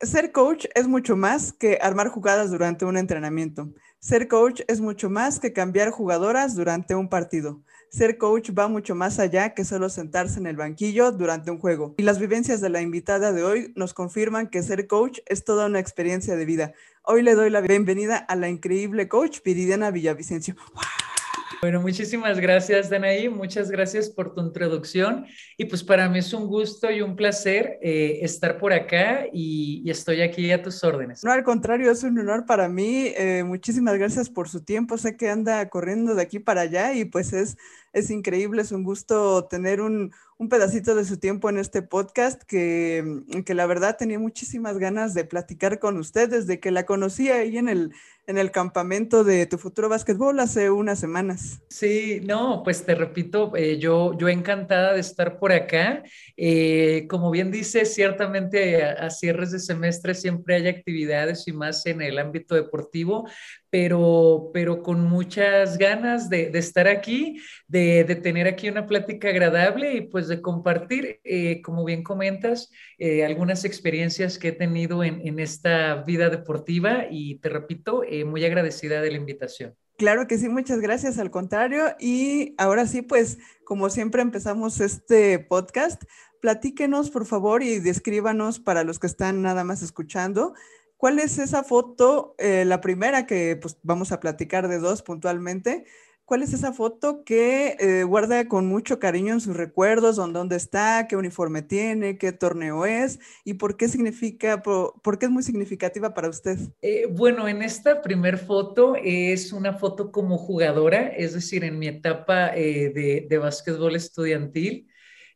Ser coach es mucho más que armar jugadas durante un entrenamiento. Ser coach es mucho más que cambiar jugadoras durante un partido. Ser coach va mucho más allá que solo sentarse en el banquillo durante un juego. Y las vivencias de la invitada de hoy nos confirman que ser coach es toda una experiencia de vida. Hoy le doy la bienvenida a la increíble coach Viridiana Villavicencio. Bueno, muchísimas gracias, Danaí. Muchas gracias por tu introducción. Y pues para mí es un gusto y un placer eh, estar por acá y, estoy aquí a tus órdenes. No, al contrario, es un honor para mí. Eh, muchísimas gracias por su tiempo. Sé que anda corriendo de aquí para allá y pues es, es increíble, es un gusto tener un, un pedacito de su tiempo en este podcast que, que, la verdad tenía muchísimas ganas de platicar con usted desde que la conocí ahí en el, en el campamento de Tu Futuro Básquetbol hace unas semanas. Sí, no, pues te repito, eh, yo, yo encantada de estar por acá. Eh, como bien dice, ciertamente a, cierres de semestre siempre hay actividades y más en el ámbito deportivo, pero, pero con muchas ganas de, de estar aquí, de, de, tener aquí una plática agradable y pues de compartir, eh, como bien comentas, eh, algunas experiencias que he tenido en, en, esta vida deportiva y te repito, muy agradecida de la invitación. Claro que sí, muchas gracias, al contrario. Y ahora sí, pues como siempre empezamos este podcast, platíquenos por favor y descríbanos para los que están nada más escuchando ¿Cuál es esa foto, eh, la primera que pues, vamos a platicar de dos puntualmente? ¿Cuál es esa foto que eh, guarda con mucho cariño en sus recuerdos? ¿Dónde está? ¿Qué uniforme tiene? ¿Qué torneo es? ¿Y por qué significa, por, qué es muy significativa para usted? Eh, bueno, en esta primer foto es una foto como jugadora, es decir, en mi etapa de, de básquetbol estudiantil.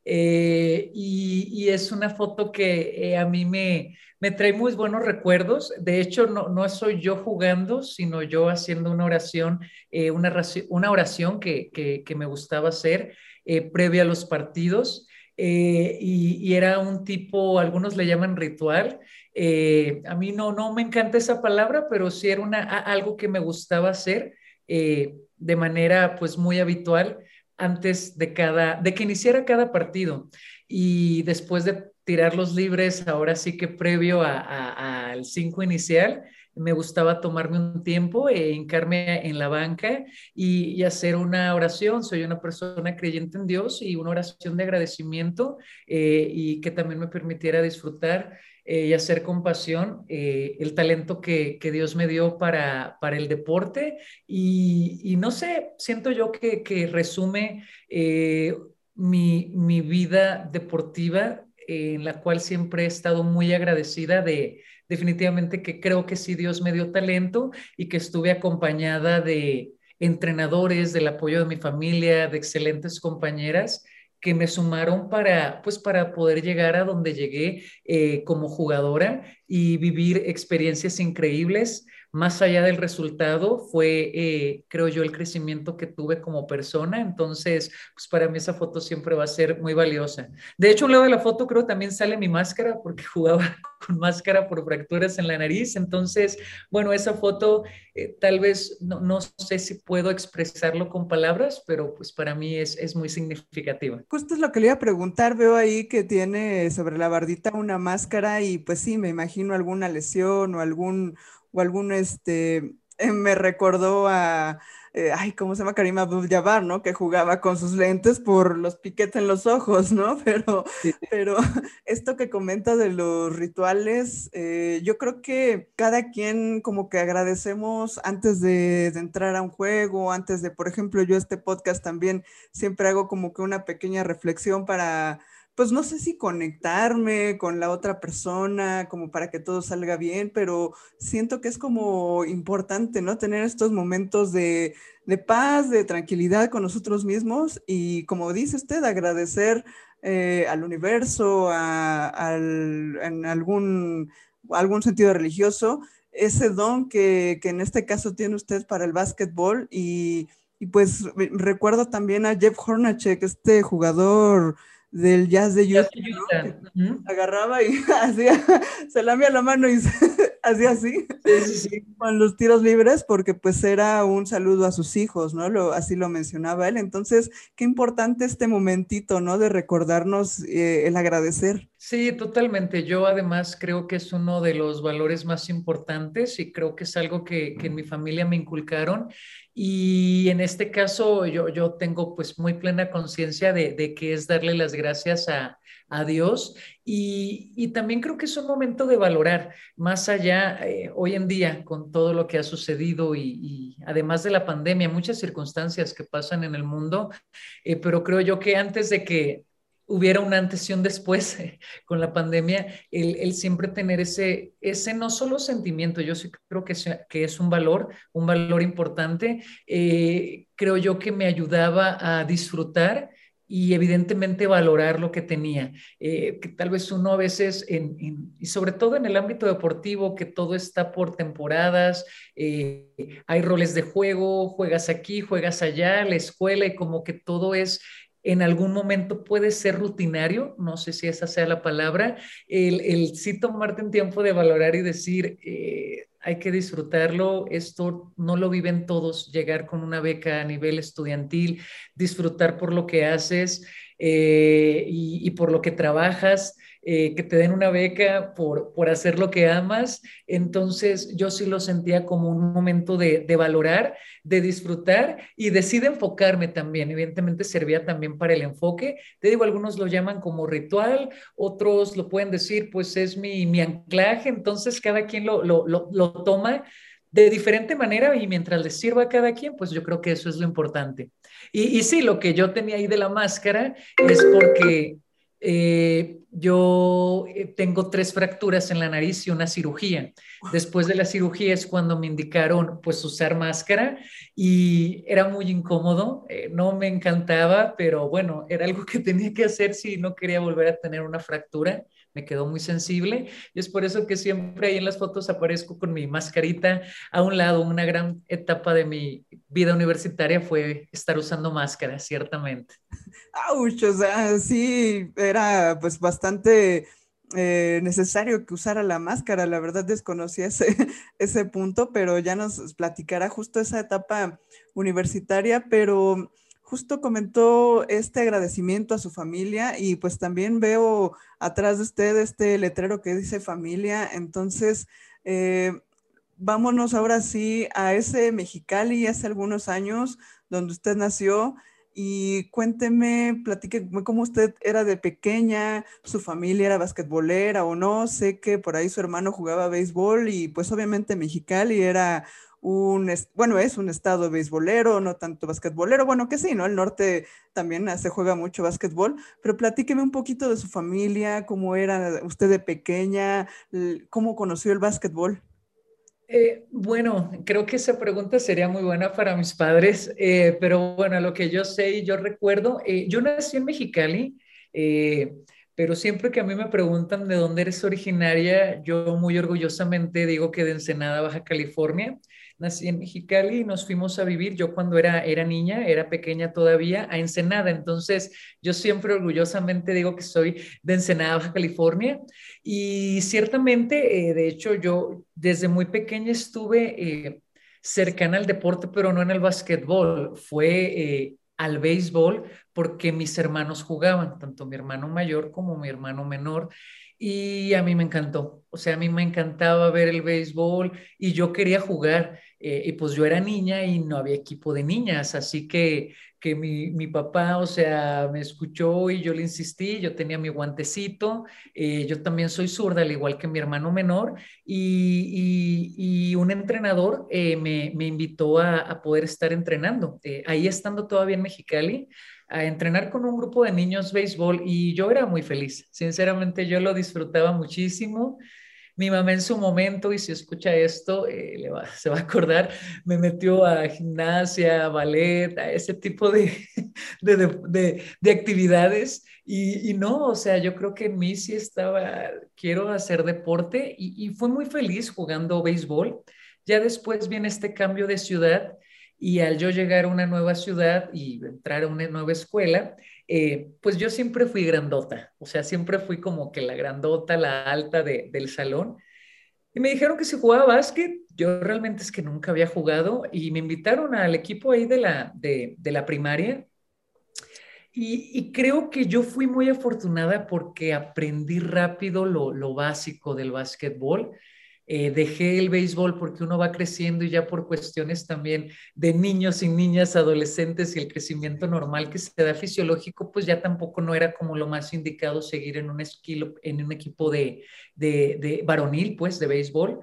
Y, y, es una foto que a mí me, me trae muy buenos recuerdos. De hecho, no, no soy yo jugando, sino yo haciendo una oración, eh, una, una, oración que, que, me gustaba hacer eh, previa a los partidos. Eh, y, era un tipo, algunos le llaman ritual. a mí no, no me encanta esa palabra, pero sí era una, algo que me gustaba hacer de manera pues muy habitual antes de cada, de que iniciara cada partido. Y después de tirar los libres, ahora sí que previo al 5 inicial, me gustaba tomarme un tiempo e hincarme en la banca y, hacer una oración. Soy una persona creyente en Dios y una oración de agradecimiento eh, y que también me permitiera disfrutar eh, y hacer con pasión eh, el talento que, Dios me dio para, para el deporte. Y, no sé, siento yo que, que resume mi, mi vida deportiva en la cual siempre he estado muy agradecida de definitivamente que creo que sí Dios me dio talento y que estuve acompañada de entrenadores, del apoyo de mi familia, de excelentes compañeras que me sumaron para, pues, para poder llegar a donde llegué eh, como jugadora y vivir experiencias increíbles más allá del resultado, fue, eh, creo yo, el crecimiento que tuve como persona. Entonces, pues para mí esa foto siempre va a ser muy valiosa. De hecho, lado de la foto creo también sale mi máscara, porque jugaba con máscara por fracturas en la nariz. Entonces, bueno, esa foto eh, tal vez no, no, sé si puedo expresarlo con palabras, pero pues para mí es, es muy significativa. Justo es lo que le iba a preguntar. Veo ahí que tiene sobre la bardita una máscara y pues sí, me imagino alguna lesión o algún o algún, este, eh, me recordó a, eh, ay, ¿cómo se llama? Karim Abdul-Jabbar, ¿no? Que jugaba con sus lentes por los piquetes en los ojos, ¿no? Pero, pero esto que comenta de los rituales, eh, yo creo que cada quien como que agradecemos antes de, de, entrar a un juego, antes de, por ejemplo, yo este podcast también siempre hago como que una pequeña reflexión para pues no sé si conectarme con la otra persona como para que todo salga bien, pero siento que es como importante, ¿no? Tener estos momentos de, paz, de tranquilidad con nosotros mismos y como dice usted, agradecer eh, al universo, al, en algún, algún sentido religioso, ese don que, en este caso tiene usted para el básquetbol y, y pues recuerdo también a Jeff Hornacek, este jugador del jazz de Utah, agarraba y hacía, se lamía la mano y hacía así, con los tiros libres, porque pues era un saludo a sus hijos, ¿no? Lo, así lo mencionaba él. Entonces, qué importante este momentito, ¿no? De recordarnos eh, el agradecer. Sí, totalmente. Yo además creo que es uno de los valores más importantes y creo que es algo que, que en mi familia me inculcaron. Y en este caso yo, yo tengo pues muy plena conciencia de, de, que es darle las gracias a, a Dios. Y, y, también creo que es un momento de valorar. Más allá eh, hoy en día con todo lo que ha sucedido y, y, además de la pandemia, muchas circunstancias que pasan en el mundo, eh, pero creo yo que antes de que hubiera un antes y un después con la pandemia, el, siempre tener ese, ese no solo sentimiento, yo sí creo que, es un valor, un valor importante, eh, creo yo que me ayudaba a disfrutar y evidentemente valorar lo que tenía, eh, que tal vez uno a veces, en, y sobre todo en el ámbito deportivo, que todo está por temporadas, eh, hay roles de juego, juegas aquí, juegas allá, la escuela, y como que todo es en algún momento puede ser rutinario, no sé si esa sea la palabra, el, el sí tomarte un tiempo de valorar y decir, eh, hay que disfrutarlo, esto no lo viven todos, llegar con una beca a nivel estudiantil, disfrutar por lo que haces eh, y, y por lo que trabajas. Eh, que te den una beca por, por hacer lo que amas. Entonces yo sí lo sentía como un momento de, de valorar, de disfrutar y decide enfocarme también. Evidentemente servía también para el enfoque. Te digo, algunos lo llaman como ritual, otros lo pueden decir, pues es mi, mi anclaje. Entonces cada quien lo, lo, lo, lo toma de diferente manera y mientras les sirva a cada quien, pues yo creo que eso es lo importante. Y, y sí, lo que yo tenía ahí de la máscara es porque eh, yo eh, tengo tres fracturas en la nariz y una cirugía. Después de la cirugía es cuando me indicaron pues usar máscara y era muy incómodo, eh, no me encantaba, pero bueno, era algo que tenía que hacer si no quería volver a tener una fractura me quedó muy sensible y es por eso que siempre ahí en las fotos aparezco con mi mascarita a un lado. Una gran etapa de mi vida universitaria fue estar usando máscara, ciertamente. ¡Auch! O sea, sí, era pues bastante... Eh, necesario que usara la máscara. La verdad desconocía ese, ese punto, pero ya nos platicará justo esa etapa universitaria, pero justo comentó este agradecimiento a su familia y pues también veo atrás de usted este letrero que dice familia. Entonces, eh, vámonos ahora sí a ese Mexicali hace algunos años donde usted nació y cuénteme, platique cómo usted era de pequeña, su familia era basquetbolera o no. Sé que por ahí su hermano jugaba béisbol y pues obviamente Mexicali era un, bueno, es un estado beisbolero, no tanto basquetbolero, bueno, que sí, ¿no? El norte también se juega mucho basquetbol, pero platíqueme un poquito de su familia, cómo era usted de pequeña, cómo conoció el basquetbol. Eh, bueno, creo que esa pregunta sería muy buena para mis padres, eh, pero bueno, lo que yo sé y yo recuerdo, eh, yo nací en Mexicali, pero siempre que a mí me preguntan de dónde eres originaria, yo muy orgullosamente digo que de Ensenada, Baja California nací en Mexicali y nos fuimos a vivir, yo cuando era, era niña, era pequeña todavía, a Ensenada. Entonces, yo siempre orgullosamente digo que soy de Ensenada, Baja California. Y ciertamente, eh, de hecho, yo desde muy pequeña estuve eh, cercana al deporte, pero no en el básquetbol, fue eh, al béisbol porque mis hermanos jugaban, tanto mi hermano mayor como mi hermano menor y a mí me encantó. O sea, a mí me encantaba ver el béisbol y yo quería jugar. Eh, y pues yo era niña y no había equipo de niñas, así que, que mi, mi, papá, o sea, me escuchó y yo le insistí, yo tenía mi guantecito, eh, yo también soy zurda, al igual que mi hermano menor, y, un entrenador eh, me, me, invitó a, a, poder estar entrenando, ahí estando todavía en Mexicali, a entrenar con un grupo de niños béisbol y yo era muy feliz, sinceramente yo lo disfrutaba muchísimo. Mi mamá en su momento, y si escucha esto, eh, se va a acordar, me metió a gimnasia, a ballet, a ese tipo de, de, de, de actividades. Y, no, o sea, yo creo que en mí sí estaba, quiero hacer deporte y, y fui muy feliz jugando béisbol. Ya después viene este cambio de ciudad y al yo llegar a una nueva ciudad y entrar a una nueva escuela, eh, pues yo siempre fui grandota, o sea, siempre fui como que la grandota, la alta del salón. Y me dijeron que si jugaba básquet, yo realmente es que nunca había jugado y me invitaron al equipo ahí de la, de, la primaria. Y, creo que yo fui muy afortunada porque aprendí rápido lo, lo básico del básquetbol eh, dejé el béisbol porque uno va creciendo y ya por cuestiones también de niños y niñas, adolescentes y el crecimiento normal que se da fisiológico, pues ya tampoco no era como lo más indicado seguir en un, esquilo, en un equipo de, de, varonil, pues, de béisbol.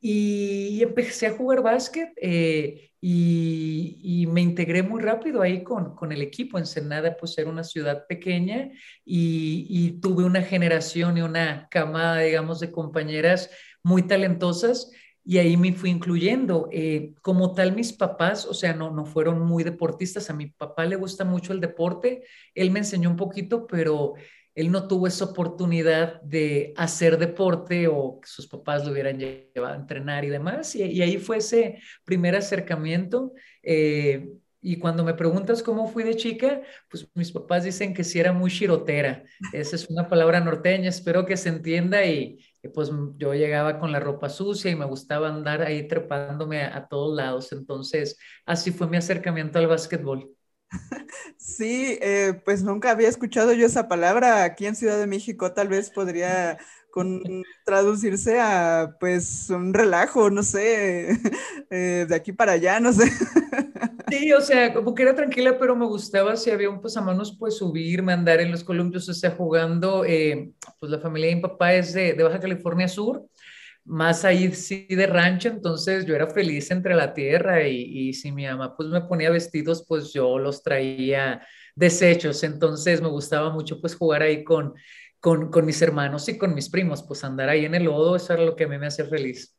Y empecé a jugar básquet eh, y, me integré muy rápido ahí con, con, el equipo. Ensenada, pues era una ciudad pequeña y, y, tuve una generación y una camada, digamos, de compañeras muy talentosas y ahí me fui incluyendo. Eh, como tal, mis papás, o sea, no, no fueron muy deportistas. A mi papá le gusta mucho el deporte. Él me enseñó un poquito, pero él no tuvo esa oportunidad de hacer deporte o que sus papás lo hubieran llevado a entrenar y demás. Y, ahí fue ese primer acercamiento. Eh, y cuando me preguntas cómo fui de chica, pues mis papás dicen que sí era muy chirotera. Esa es una palabra norteña, espero que se entienda y, pues yo llegaba con la ropa sucia y me gustaba andar ahí trepándome a, todos lados. Entonces, así fue mi acercamiento al básquetbol. Sí, eh, pues nunca había escuchado yo esa palabra. Aquí en Ciudad de México tal vez podría con, traducirse a pues un relajo, no sé, eh, de aquí para allá, no sé. Sí, o sea, como que era tranquila, pero me gustaba si había un pasamanos, pues subirme, andar en los columpios, o sea, jugando, eh, pues la familia de mi papá es de, de, Baja California Sur, más ahí sí de rancho, entonces yo era feliz entre la tierra y, y si mi mamá pues me ponía vestidos, pues yo los traía desechos, entonces me gustaba mucho pues jugar ahí con con, con mis hermanos y con mis primos, pues andar ahí en el lodo, eso era lo que a mí me hacía feliz.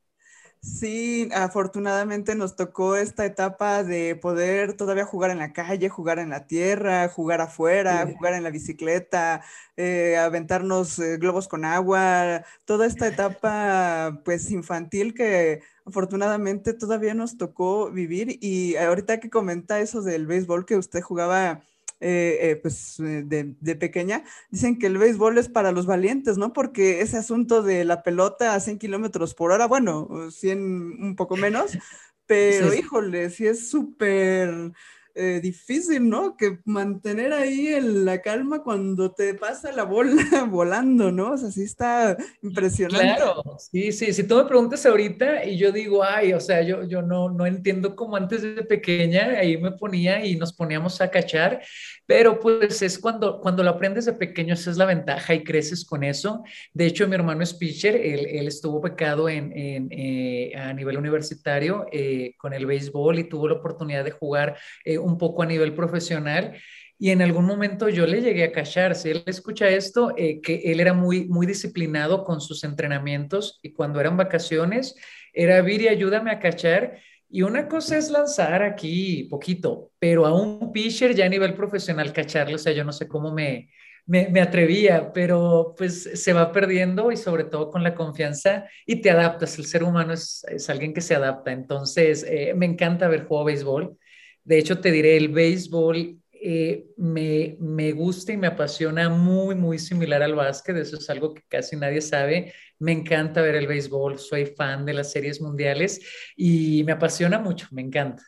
Sí, afortunadamente nos tocó esta etapa de poder todavía jugar en la calle, jugar en la tierra, jugar afuera, jugar en la bicicleta, eh, aventarnos eh, globos con agua, toda esta etapa pues infantil que afortunadamente todavía nos tocó vivir. Y ahorita que comenta eso del béisbol que usted jugaba eh, eh, pues eh, de, pequeña, dicen que el béisbol es para los valientes, ¿no? Porque ese asunto de la pelota a 100 kilómetros por hora, bueno, 100 un poco menos, pero híjole, sí es súper eh, difícil, ¿no? Que mantener ahí la calma cuando te pasa la bola volando, ¿no? O sea, sí está impresionante. Claro, sí, sí. Si tú me preguntas ahorita y yo digo, ay, o sea, yo, yo no, no entiendo cómo antes de pequeña ahí me ponía y nos poníamos a cachar, pero pues es cuando, cuando lo aprendes de pequeño, esa es la ventaja y creces con eso. De hecho, mi hermano es pitcher, él, él estuvo becado en, en eh, a nivel universitario eh, con el béisbol y tuvo la oportunidad de jugar un poco a nivel profesional y en algún momento yo le llegué a cachar, si él escucha esto, eh, que él era muy, muy disciplinado con sus entrenamientos y cuando eran vacaciones era, Viri, ayúdame a cachar. Y una cosa es lanzar aquí poquito, pero a un pitcher ya a nivel profesional cacharlo, o sea, yo no sé cómo me, me, atrevía, pero pues se va perdiendo y sobre todo con la confianza y te adaptas. El ser humano es, es alguien que se adapta. Entonces, eh, me encanta ver juego béisbol. De hecho, te diré, el béisbol eh, me, me, gusta y me apasiona muy, muy similar al básquet. Eso es algo que casi nadie sabe. Me encanta ver el béisbol, soy fan de las series mundiales y me apasiona mucho, me encanta.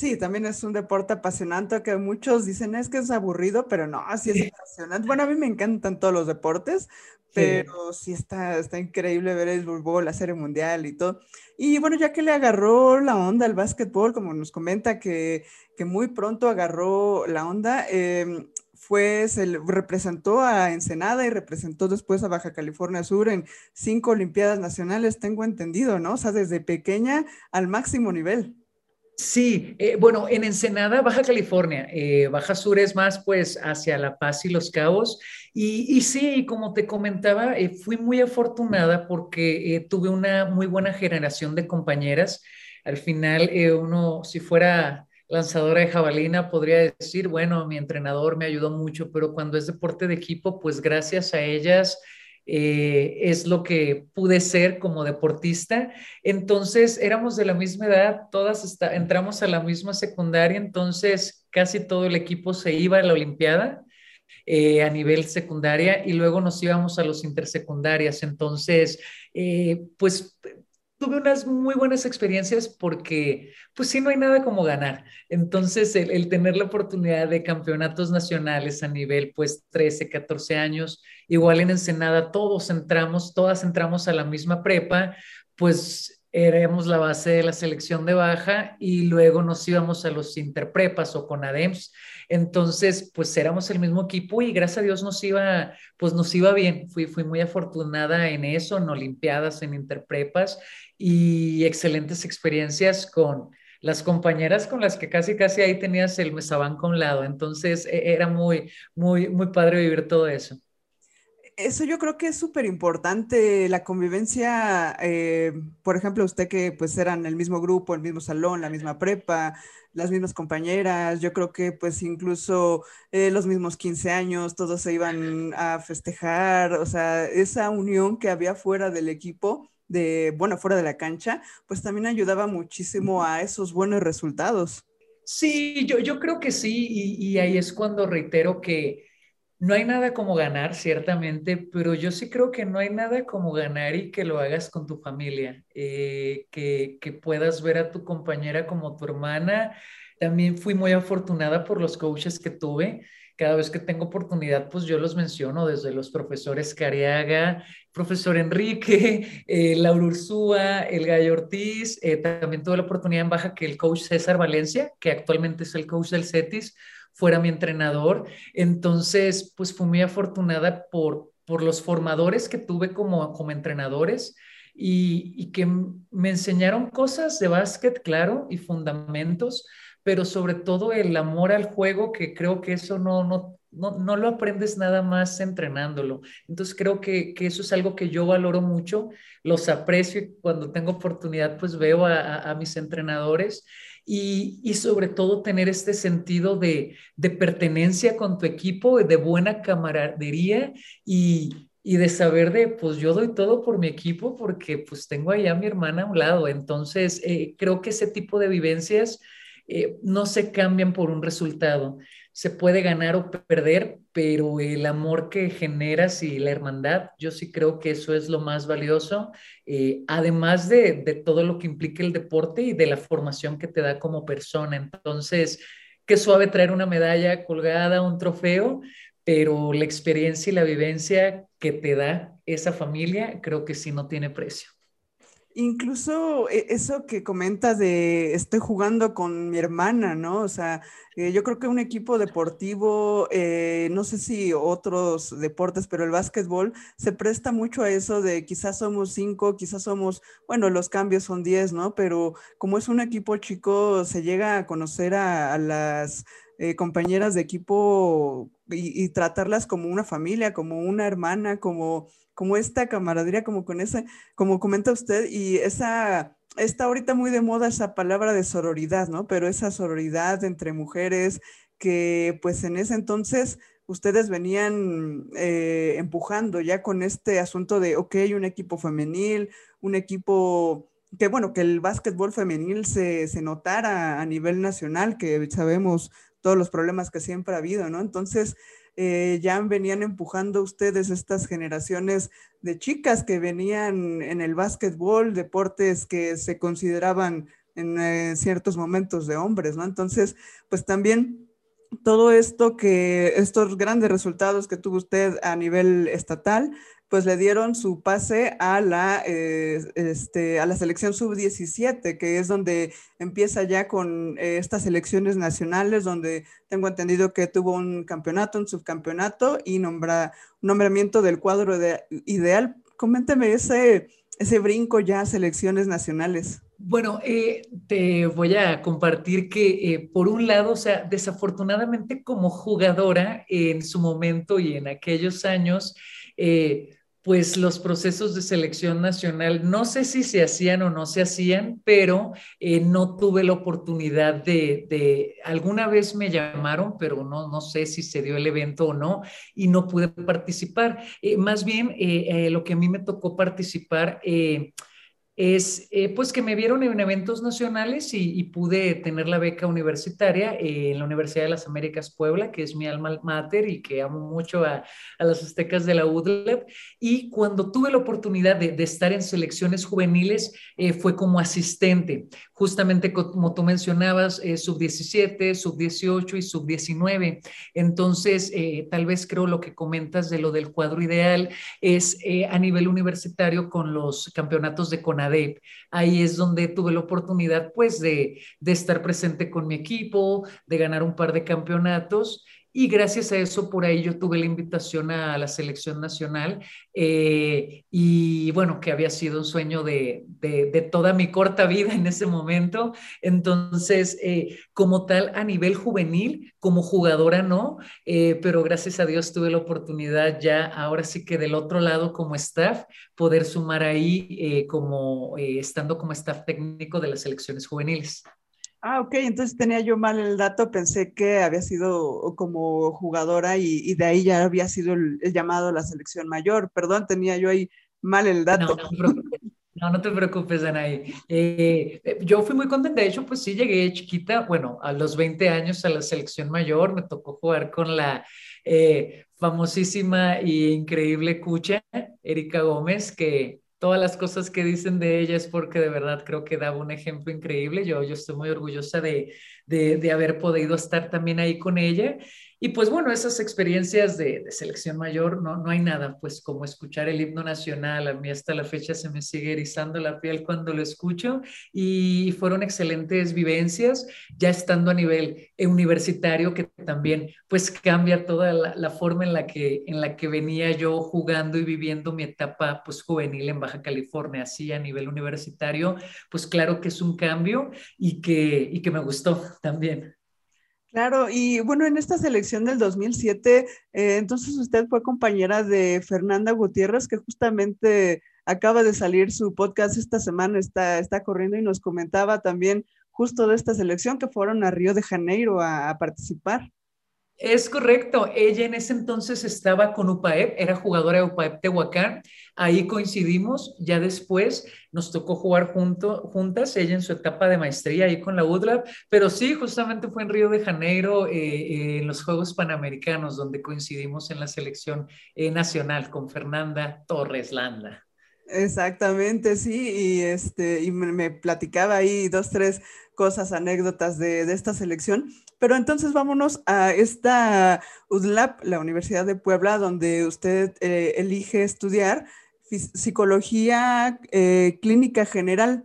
Sí, también es un deporte apasionante que muchos dicen es que es aburrido, pero no, así es apasionante. Bueno, a mí me encantan todos los deportes, pero sí, está, está increíble ver el fútbol, la serie mundial y todo. Y bueno, ya que le agarró la onda al básquetbol, como nos comenta que, que muy pronto agarró la onda, eh, fue, se representó a Ensenada y representó después a Baja California Sur en cinco Olimpiadas Nacionales, tengo entendido, ¿no? O sea, desde pequeña al máximo nivel. Sí, eh, bueno, en Ensenada, Baja California, eh, Baja Sur es más pues hacia La Paz y Los Cabos. Y, sí, como te comentaba, eh, fui muy afortunada porque tuve una muy buena generación de compañeras. Al final, uno, si fuera lanzadora de jabalina, podría decir, bueno, mi entrenador me ayudó mucho, pero cuando es deporte de equipo, pues gracias a ellas eh, es lo que pude ser como deportista. Entonces éramos de la misma edad, todas entramos a la misma secundaria, entonces casi todo el equipo se iba a la Olimpiada. eh, a nivel secundaria y luego nos íbamos a los intersecundarias. Entonces, eh, pues tuve unas muy buenas experiencias porque, pues sí, no hay nada como ganar. Entonces, el, tener la oportunidad de campeonatos nacionales a nivel, pues, 13, 14 años, igual en Ensenada, todos entramos, todas entramos a la misma prepa, pues éramos la base de la selección de baja y luego nos íbamos a los interprepas o con ADEMS. Entonces, pues éramos el mismo equipo y gracias a Dios nos iba, pues nos iba bien. Fui, fui muy afortunada en eso, en Olimpiadas, en Interprepas y excelentes experiencias con las compañeras con las que casi, casi ahí tenías el mesabanco a un lado. Entonces, e, era muy, muy, muy padre vivir todo eso eso yo creo que es súper importante, la convivencia, eh, por ejemplo, usted que pues eran el mismo grupo, el mismo salón, la misma prepa, las mismas compañeras, yo creo que pues incluso eh, los mismos 15 años, todos se iban a festejar, o sea, esa unión que había fuera del equipo, de, bueno, fuera de la cancha, pues también ayudaba muchísimo a esos buenos resultados. Sí, yo, yo creo que sí, y ahí es cuando reitero que no hay nada como ganar, ciertamente, pero yo sí creo que no hay nada como ganar y que lo hagas con tu familia, eh, que, que puedas ver a tu compañera como tu hermana. También fui muy afortunada por los coaches que tuve. Cada vez que tengo oportunidad, pues yo los menciono desde los profesores Cariaga, profesor Enrique, eh, Laura Ursúa, el Gallo Ortiz. Eh, también tuve la oportunidad en baja que el coach César Valencia, que actualmente es el coach del CETIS, fuera mi entrenador. Entonces, pues fui muy afortunada por, por los formadores que tuve como, como entrenadores y, y que me enseñaron cosas de básquet, claro, y fundamentos, pero sobre todo el amor al juego, que creo que eso no, no, no, no lo aprendes nada más entrenándolo. Entonces creo que, que, eso es algo que yo valoro mucho, los aprecio y cuando tengo oportunidad pues veo a, mis entrenadores y, sobre todo tener este sentido de, pertenencia con tu equipo, de buena camaradería y, de saber de, pues yo doy todo por mi equipo porque pues tengo allá a mi hermana a un lado. Entonces, eh, creo que ese tipo de vivencias eh, no se cambian por un resultado se puede ganar o perder, pero el amor que generas y la hermandad, yo sí creo que eso es lo más valioso, eh, además de, de, todo lo que implica el deporte y de la formación que te da como persona. Entonces, qué suave traer una medalla colgada, un trofeo, pero la experiencia y la vivencia que te da esa familia, creo que sí no tiene precio. Incluso eh, eso que comentas de estoy jugando con mi hermana, ¿no? O sea, eh, yo creo que un equipo deportivo, eh, no sé si otros deportes, pero el básquetbol se presta mucho a eso de quizás somos cinco, quizás somos, bueno, los cambios son diez, ¿no? Pero como es un equipo chico, se llega a conocer a, las compañeras de equipo y, y tratarlas como una familia, como una hermana, como como esta camaradería, como con esa, como comenta usted, y esa, está ahorita muy de moda esa palabra de sororidad, ¿no? Pero esa sororidad entre mujeres que pues en ese entonces ustedes venían eh, empujando ya con este asunto de, ok, un equipo femenil, un equipo que bueno, que el básquetbol femenil se, se notara a nivel nacional, que sabemos todos los problemas que siempre ha habido, ¿no? Entonces, eh, ya venían empujando ustedes estas generaciones de chicas que venían en el básquetbol, deportes que se consideraban en eh, ciertos momentos de hombres, ¿no? Entonces, pues también todo esto que, estos grandes resultados que tuvo usted a nivel estatal, pues le dieron su pase a la, eh, este, a la selección sub-17, que es donde empieza ya con eh, estas elecciones nacionales, donde tengo entendido que tuvo un campeonato, un subcampeonato y nombramiento del cuadro de, ideal. Coménteme ese, ese brinco ya a selecciones nacionales. Bueno, eh, te voy a compartir que por un lado, o sea, desafortunadamente como jugadora en su momento y en aquellos años, eh, pues los procesos de selección nacional, no sé si se hacían o no se hacían, pero eh, no tuve la oportunidad de, alguna vez me llamaron, pero no, no sé si se dio el evento o no, y no pude participar. Eh, más bien, eh, lo que a mí me tocó participar es eh, pues que me vieron en eventos nacionales y, pude tener la beca universitaria eh, en la Universidad de las Américas Puebla, que es mi alma mater y que amo mucho a, las aztecas de la UDLEP. Y cuando tuve la oportunidad de, estar en selecciones juveniles, eh, fue como asistente, justamente como tú mencionabas, sub-17, sub-18 y sub-19. Entonces, tal vez creo lo que comentas de lo del cuadro ideal es a nivel universitario con los campeonatos de CONADE Ahí es donde tuve la oportunidad pues de, estar presente con mi equipo, de ganar un par de campeonatos y gracias a eso, por ahí yo tuve la invitación a la selección nacional eh, y bueno, que había sido un sueño de, de, toda mi corta vida en ese momento. Entonces, eh, como tal, a nivel juvenil, como jugadora no, eh, pero gracias a Dios tuve la oportunidad ya, ahora sí que del otro lado como staff, poder sumar ahí como estando como staff técnico de las selecciones juveniles. Ah, ok, entonces tenía yo mal el dato, pensé que había sido como jugadora y, de ahí ya había sido el, llamado a la selección mayor. Perdón, tenía yo ahí mal el dato. No, no, te preocupes, Anaí. Eh, eh, yo fui muy contenta, de hecho, pues sí llegué chiquita, bueno, a los 20 años a la selección mayor, me tocó jugar con la eh, famosísima e increíble Cucha, Erika Gómez, que todas las cosas que dicen de ella es porque de verdad creo que daba un ejemplo increíble. Yo, yo estoy muy orgullosa de, de, de haber podido estar también ahí con ella. Y pues bueno, esas experiencias de, selección mayor, no, no hay nada, pues como escuchar el himno nacional, a mí hasta la fecha se me sigue erizando la piel cuando lo escucho. Y fueron excelentes vivencias, ya estando a nivel universitario, que también pues cambia toda la, forma en la, que, en la que venía yo jugando y viviendo mi etapa pues juvenil en Baja California, así a nivel universitario, pues claro que es un cambio y que, y que me gustó también. Claro, y bueno, en esta selección del 2007, eh, entonces usted fue compañera de Fernanda Gutiérrez, que justamente acaba de salir su podcast esta semana, está, está corriendo y nos comentaba también justo de esta selección que fueron a Río de Janeiro a participar. Es correcto. Ella en ese entonces estaba con UPAEP, era jugadora de UPAEP Tehuacán. Ahí coincidimos. Ya después nos tocó jugar junto, juntas, ella en su etapa de maestría ahí con la UDLAB. Pero sí, justamente fue en Río de Janeiro, eh, eh, en los Juegos Panamericanos, donde coincidimos en la selección eh, nacional con Fernanda Torres Landa. Exactamente, sí, y este, y me, platicaba ahí dos, tres cosas, anécdotas de, de, esta selección. Pero entonces vámonos a esta UDLAP, la Universidad de Puebla, donde usted eh, elige estudiar psicología eh, clínica general.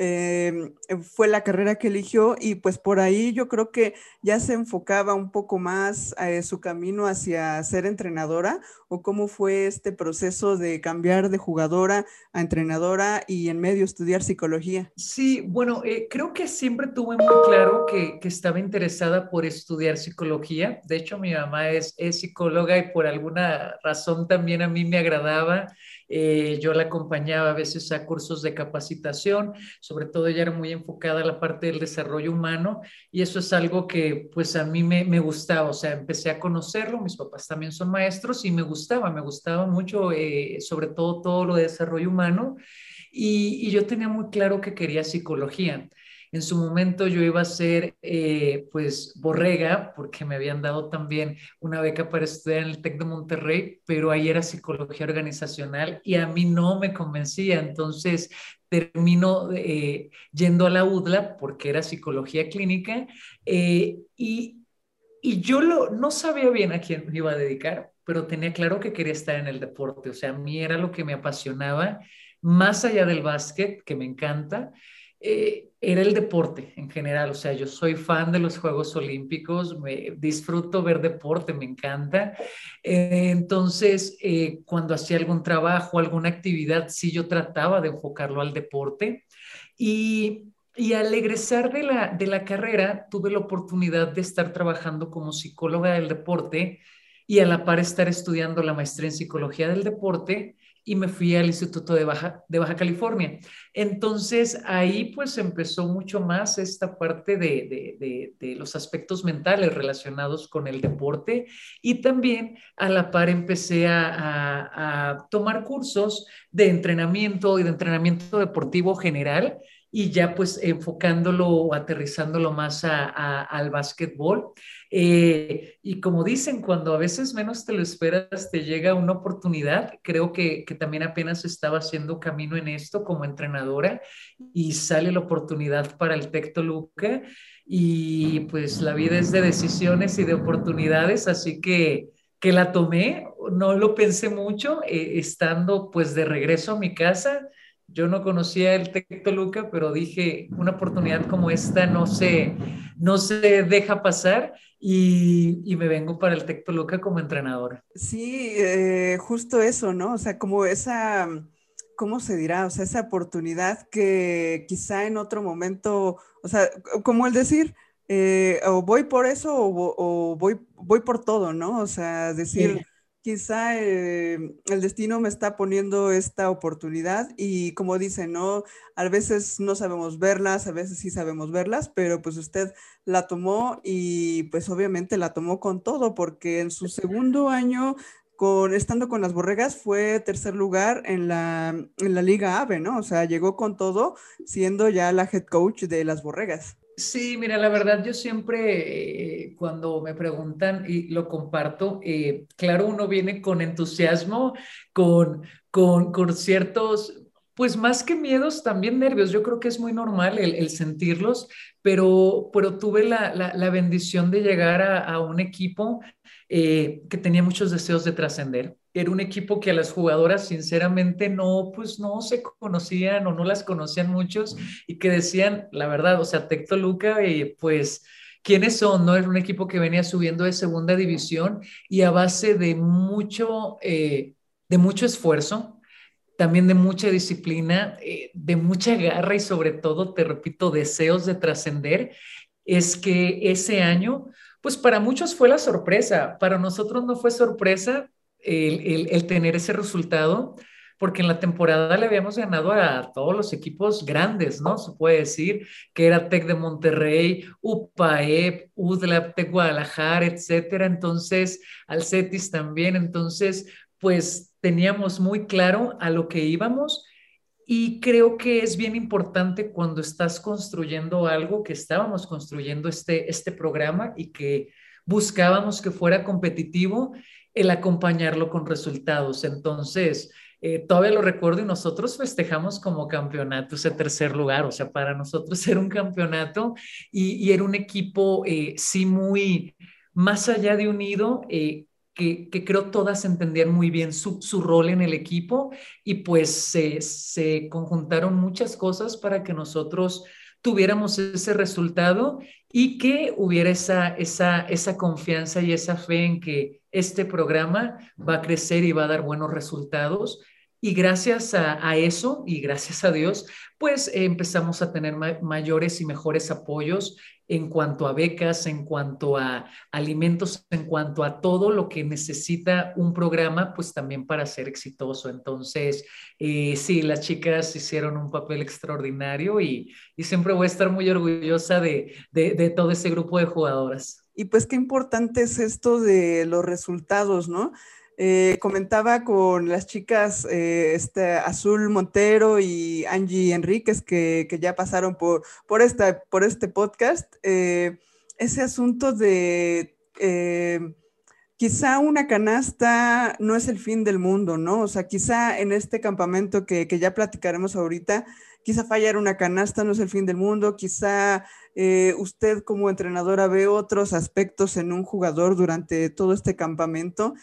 Em, fue la carrera que eligió y pues por ahí yo creo que ya se enfocaba un poco más eh, su camino hacia ser entrenadora o cómo fue este proceso de cambiar de jugadora a entrenadora y en medio estudiar psicología. Sí, bueno, eh, creo que siempre tuve muy claro que, que, estaba interesada por estudiar psicología. De hecho, mi mamá es, es psicóloga y por alguna razón también a mí me agradaba. Eh, yo la acompañaba a veces a cursos de capacitación, sobre todo ella era muy enfocada a la parte del desarrollo humano y eso es algo que pues a mí me, me gustaba, o sea, empecé a conocerlo, mis papás también son maestros y me gustaba, me gustaba mucho, eh, sobre todo todo lo de desarrollo humano y, yo tenía muy claro que quería psicología. En su momento yo iba a ser, eh, pues, borrega, porque me habían dado también una beca para estudiar en el TEC de Monterrey, pero ahí era psicología organizacional y a mí no me convencía. Entonces termino eh, yendo a la UDLA porque era psicología clínica y, yo no sabía bien a quién me iba a dedicar, pero tenía claro que quería estar en el deporte. O sea, a mí era lo que me apasionaba, más allá del básquet, que me encanta. Eh, era el deporte en general. O sea, yo soy fan de los Juegos Olímpicos, me disfruto ver deporte, me encanta. Eh, entonces, eh, cuando hacía algún trabajo, alguna actividad, sí yo trataba de enfocarlo al deporte. Y, y al egresar de la, de la carrera, tuve la oportunidad de estar trabajando como psicóloga del deporte y a la par estar estudiando la maestría en psicología del deporte y me fui al Instituto de Baja, de Baja California. Entonces ahí pues empezó mucho más esta parte de, de, los aspectos mentales relacionados con el deporte y también a la par empecé a, a tomar cursos de entrenamiento y de entrenamiento deportivo general y ya pues enfocándolo o aterrizándolo más al básquetbol. Eh, y como dicen, cuando a veces menos te lo esperas, te llega una oportunidad. Creo que, que también apenas estaba haciendo camino en esto como entrenadora y sale la oportunidad para el Tecto Luca. Y pues la vida es de decisiones y de oportunidades, así que que la tomé, no lo pensé mucho, eh, estando pues de regreso a mi casa, yo no conocía el Tecto Luca, pero dije, una oportunidad como esta no se, no se deja pasar y, y me vengo para el Tecto Luca como entrenadora. Sí, eh, justo eso, ¿no? O sea, como esa, ¿cómo se dirá? O sea, esa oportunidad que quizá en otro momento, o sea, como el decir, eh, o voy por eso o, o, voy, voy por todo, ¿no? O sea, decir quizá eh, el destino me está poniendo esta oportunidad y como dicen, ¿no? A veces no sabemos verlas, a veces sí sabemos verlas, pero pues usted la tomó y pues obviamente la tomó con todo porque en su segundo año con, estando con las borregas fue tercer lugar en la, en la Liga AVE, ¿no? O sea, llegó con todo siendo ya la head coach de las borregas. Sí, mira, la verdad yo siempre eh, cuando me preguntan y lo comparto, eh, claro, uno viene con entusiasmo, con, con, con, ciertos, pues más que miedos, también nervios. Yo creo que es muy normal el, sentirlos, pero, pero tuve la, la, bendición de llegar a, a un equipo eh, que tenía muchos deseos de trascender era un equipo que a las jugadoras sinceramente no, pues no se conocían o no las conocían muchos y que decían, la verdad, o sea, Tecto Luca, eh, pues, ¿quiénes son? No era un equipo que venía subiendo de segunda división y a base de mucho, eh, de mucho esfuerzo, también de mucha disciplina, eh, de mucha garra y sobre todo, te repito, deseos de trascender, es que ese año, pues para muchos fue la sorpresa, para nosotros no fue sorpresa el, tener ese resultado, porque en la temporada le habíamos ganado a todos los equipos grandes, ¿no? Se puede decir que era Tec de Monterrey, UPAEP, UDLAP, Tec Guadalajara, etcétera. Entonces, al CETIS también. Entonces, pues teníamos muy claro a lo que íbamos. Y creo que es bien importante cuando estás construyendo algo, que estábamos construyendo este, este programa y que buscábamos que fuera competitivo el acompañarlo con resultados. Entonces, eh, todavía lo recuerdo y nosotros festejamos como campeonato ese tercer lugar, o sea, para nosotros era un campeonato y, era un equipo, eh, sí, muy más allá de unido, eh, que, que, creo todas entendían muy bien su, su rol en el equipo y pues se conjuntaron muchas cosas para que nosotros tuviéramos ese resultado y que hubiera esa, esa, esa confianza y esa fe en que este programa va a crecer y va a dar buenos resultados. Y gracias a, eso y gracias a Dios, pues empezamos a tener mayores y mejores apoyos en cuanto a becas, en cuanto a alimentos, en cuanto a todo lo que necesita un programa, pues también para ser exitoso. Entonces, eh, sí, las chicas hicieron un papel extraordinario y, siempre voy a estar muy orgullosa de, de todo ese grupo de jugadoras. Y pues qué importante es esto de los resultados, ¿no? Eh, comentaba con las chicas eh, este, Azul Montero y Angie Enríquez que, que ya pasaron por, por, esta, por este podcast, eh, ese asunto de quizá una canasta no es el fin del mundo, ¿no? O sea, quizá en este campamento que, que ya platicaremos ahorita, quizá fallar una canasta no es el fin del mundo, quizá usted como entrenadora ve otros aspectos en un jugador durante todo este campamento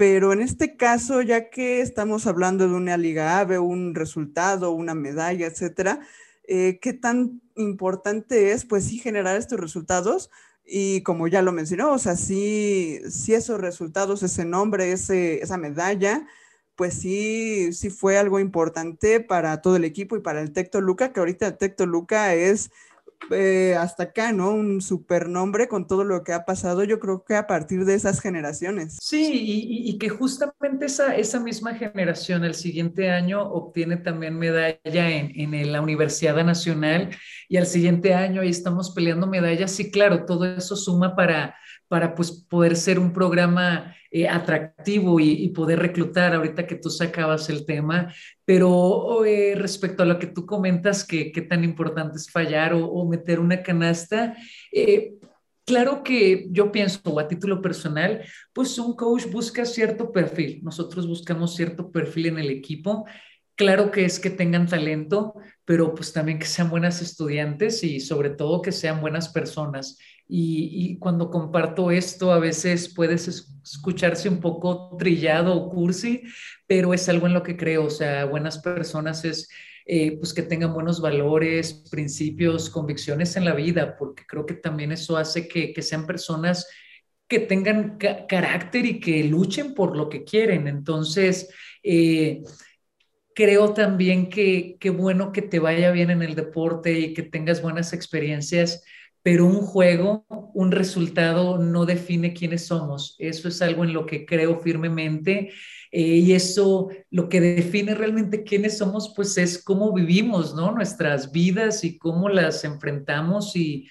pero en este caso, ya que estamos hablando de una liga AVE, un resultado, una medalla, etcétera, eh, ¿qué tan importante es, pues sí, generar estos resultados? Y como ya lo mencionó, o sea, sí, sí esos resultados, ese nombre, ese, esa medalla, pues sí, sí fue algo importante para todo el equipo y para el Tecto Luca, que ahorita el Tecto Luca es eh, hasta acá, ¿no? Un supernombre con todo lo que ha pasado, yo creo que a partir de esas generaciones. Sí, y, que justamente esa, esa misma generación el siguiente año obtiene también medalla en, en la Universidad Nacional y al siguiente año ahí estamos peleando medallas. Sí, claro, todo eso suma para, para pues, poder ser un programa eh, atractivo y, poder reclutar, ahorita que tú sacabas el tema, pero eh, respecto a lo que tú comentas, que qué tan importante es fallar o, meter una canasta, eh, claro que yo pienso, a título personal, pues un coach busca cierto perfil, nosotros buscamos cierto perfil en el equipo. Claro que es que tengan talento, pero pues también que sean buenas estudiantes y sobre todo que sean buenas personas. Y, cuando comparto esto, a veces puedes escucharse un poco trillado o cursi, pero es algo en lo que creo. O sea, buenas personas es eh, pues que tengan buenos valores, principios, convicciones en la vida, porque creo que también eso hace que, que sean personas que tengan carácter y que luchen por lo que quieren. Entonces, eh, creo también que qué bueno que te vaya bien en el deporte y que tengas buenas experiencias pero un juego, un resultado no define quiénes somos. Eso es algo en lo que creo firmemente eh, y eso lo que define realmente quiénes somos, pues es cómo vivimos, ¿no? Nuestras vidas y cómo las enfrentamos y,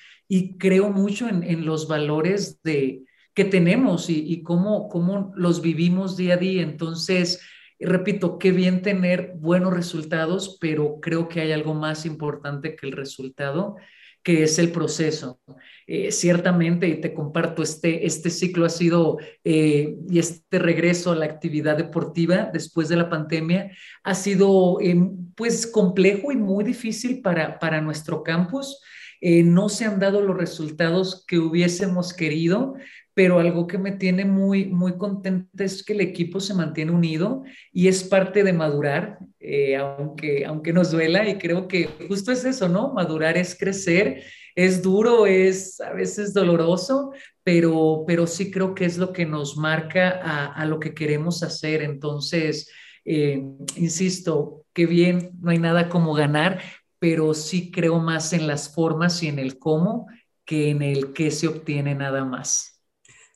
creo mucho en, los valores de, que tenemos y, y cómo, cómo los vivimos día a día. Entonces, repito, qué bien tener buenos resultados, pero creo que hay algo más importante que el resultado que es el proceso. Eh, ciertamente, y te comparto, este, este ciclo ha sido, eh, y este regreso a la actividad deportiva después de la pandemia, ha sido eh, pues complejo y muy difícil para, para nuestro campus. No se han dado los resultados que hubiésemos querido, pero algo que me tiene muy, muy contenta es que el equipo se mantiene unido y es parte de madurar, eh, aunque, aunque nos duela, y creo que justo es eso, ¿no? Madurar es crecer, es duro, es a veces doloroso, pero, pero sí creo que es lo que nos marca a, a lo que queremos hacer. Entonces, eh, insisto, qué bien, no hay nada como ganar, pero sí creo más en las formas y en el cómo que en el qué se obtiene nada más.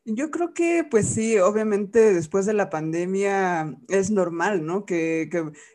Yo creo que, pues sí, obviamente después de la pandemia es normal, ¿no? Que,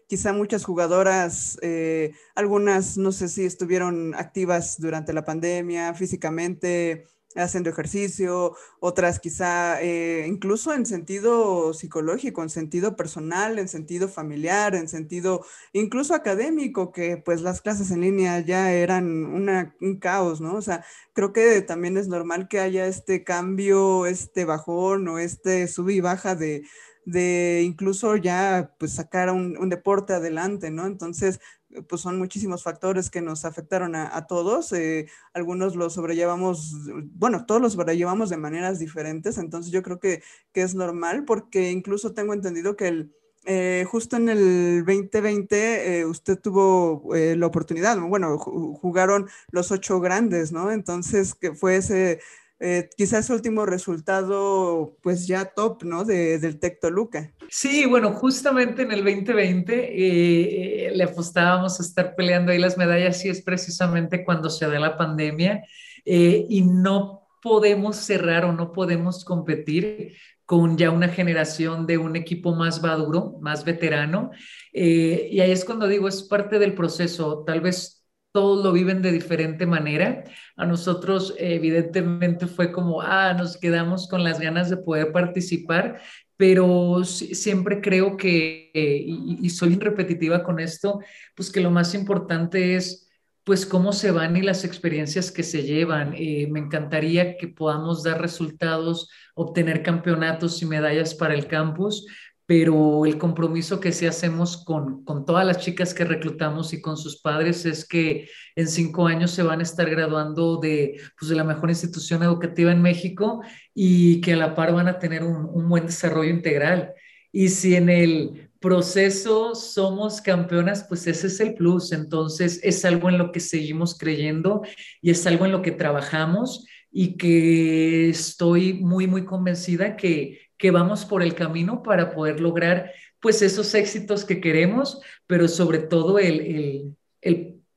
quizá muchas jugadoras, eh, algunas, no sé si estuvieron activas durante la pandemia físicamente, haciendo ejercicio, otras quizá eh, incluso en sentido psicológico, en sentido personal, en sentido familiar, en sentido incluso académico, que pues las clases en línea ya eran un caos, ¿no? O sea, creo que también es normal que haya este cambio, este bajón o este sub y baja de, de incluso ya pues sacar un, deporte adelante, ¿no? Entonces, pues son muchísimos factores que nos afectaron a, todos. Eh, algunos los sobrellevamos, bueno, todos los sobrellevamos de maneras diferentes, entonces yo creo que, que es normal porque incluso tengo entendido que el, eh, justo en el 2020 usted tuvo la oportunidad, bueno, jugaron los ocho grandes, ¿no? Entonces, que fue ese eh, quizás último resultado, pues ya top, ¿no? De, del Tec Toluca. Sí, bueno, justamente en el 2020 eh, eh, le apostábamos a estar peleando ahí las medallas y es precisamente cuando se da la pandemia y no podemos cerrar o no podemos competir con ya una generación de un equipo más maduro, más veterano. y ahí es cuando digo, es parte del proceso. Tal vez todos lo viven de diferente manera. A nosotros, evidentemente, fue como, ah, nos quedamos con las ganas de poder participar, pero siempre creo que, y, soy repetitiva con esto, pues que lo más importante es pues cómo se van y las experiencias que se llevan. Eh, me encantaría que podamos dar resultados, obtener campeonatos y medallas para el campus, pero el compromiso que sí hacemos con, con, todas las chicas que reclutamos y con sus padres es que en cinco años se van a estar graduando de, pues, de la mejor institución educativa en México y que a la par van a tener un, un buen desarrollo integral. Y si en el proceso somos campeonas, pues ese es el plus. Entonces es algo en lo que seguimos creyendo y es algo en lo que trabajamos y que estoy muy, muy convencida que que vamos por el camino para poder lograr pues esos éxitos que queremos, pero sobre todo el,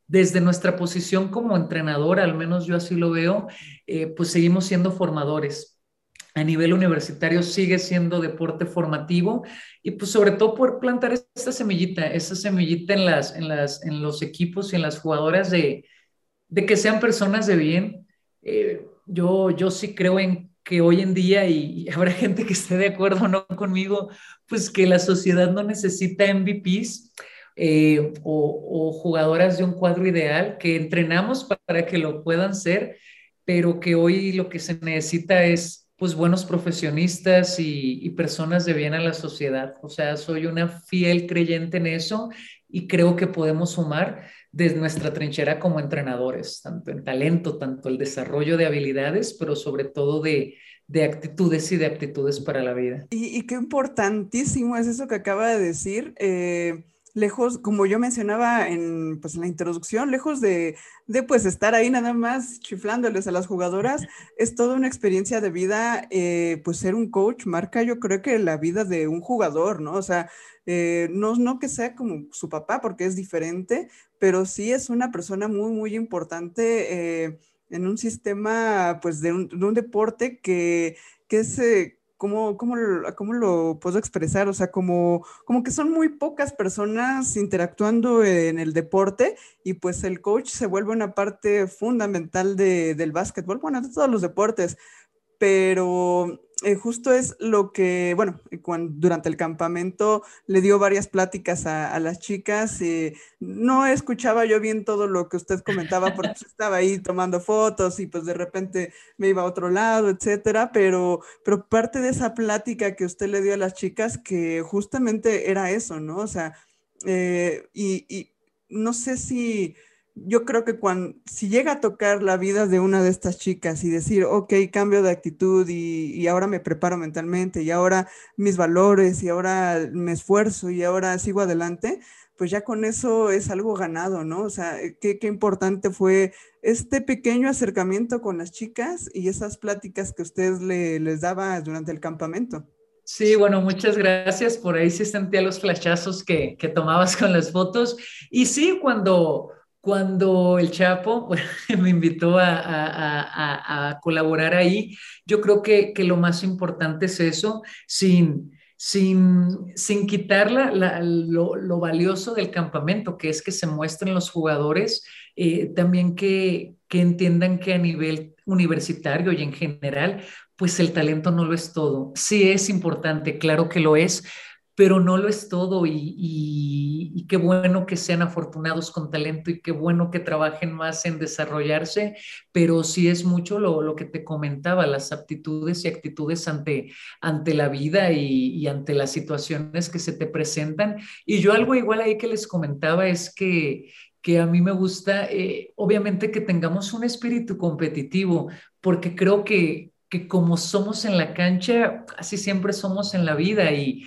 desde nuestra posición como entrenador, al menos yo así lo veo, eh, pues seguimos siendo formadores. A nivel universitario sigue siendo deporte formativo y pues sobre todo poder plantar esta semillita, esa semillita en, las, en, las, en los equipos y en las jugadoras de, de que sean personas de bien. Eh, yo, yo sí creo en que hoy en día, y, habrá gente que esté de acuerdo o no conmigo, pues que la sociedad no necesita MVPs eh, o, jugadoras de un cuadro ideal, que entrenamos para que lo puedan ser, pero que hoy lo que se necesita es pues buenos profesionistas y, y personas de bien a la sociedad. O sea, soy una fiel creyente en eso y creo que podemos sumar desde nuestra trinchera como entrenadores, tanto en talento, tanto el desarrollo de habilidades, pero sobre todo de, de actitudes y de aptitudes para la vida. Y, qué importantísimo es eso que acaba de decir. Eh, lejos, como yo mencionaba en, pues, en la introducción, lejos de, de, pues estar ahí nada más chiflándoles a las jugadoras, es toda una experiencia de vida, eh, pues ser un coach marca yo creo que la vida de un jugador, ¿no? O sea, eh, no, no que sea como su papá, porque es diferente, pero sí es una persona muy, muy importante eh, en un sistema, pues, de un, deporte que, que es... ¿Cómo, cómo, cómo, lo puedo expresar? O sea, como, como que son muy pocas personas interactuando en el deporte y pues el coach se vuelve una parte fundamental de, del básquetbol, bueno, de todos los deportes, pero eh, justo es lo que, bueno, cuando, durante el campamento le dio varias pláticas a, las chicas. y no escuchaba yo bien todo lo que usted comentaba porque pues, estaba ahí tomando fotos y pues de repente me iba a otro lado, etcétera. Pero, pero parte de esa plática que usted le dio a las chicas, que justamente era eso, ¿no? O sea, eh, y no sé si yo creo que cuando, si llega a tocar la vida de una de estas chicas y decir, ok, cambio de actitud y, ahora me preparo mentalmente y ahora mis valores y ahora me esfuerzo y ahora sigo adelante, pues ya con eso es algo ganado, ¿no? O sea, eh, qué, qué importante fue este pequeño acercamiento con las chicas y esas pláticas que usted le, les daba durante el campamento. Sí, bueno, muchas gracias. Por ahí sí sentía los flashazos que, que tomabas con las fotos. Y sí, cuando cuando el Chapo me invitó a, colaborar ahí, yo creo que, lo más importante es eso, sin, sin, sin quitar lo, valioso del campamento, que es que se muestren los jugadores, eh, también que, que entiendan que a nivel universitario y en general, pues el talento no lo es todo. Sí es importante, claro que lo es, pero no lo es todo y, qué bueno que sean afortunados con talento y qué bueno que trabajen más en desarrollarse, pero sí es mucho lo, que te comentaba, las aptitudes y actitudes ante, ante la vida y, ante las situaciones que se te presentan. Y yo algo igual ahí que les comentaba es que, que a mí me gusta, eh, obviamente que tengamos un espíritu competitivo, porque creo que, que como somos en la cancha, así siempre somos en la vida y,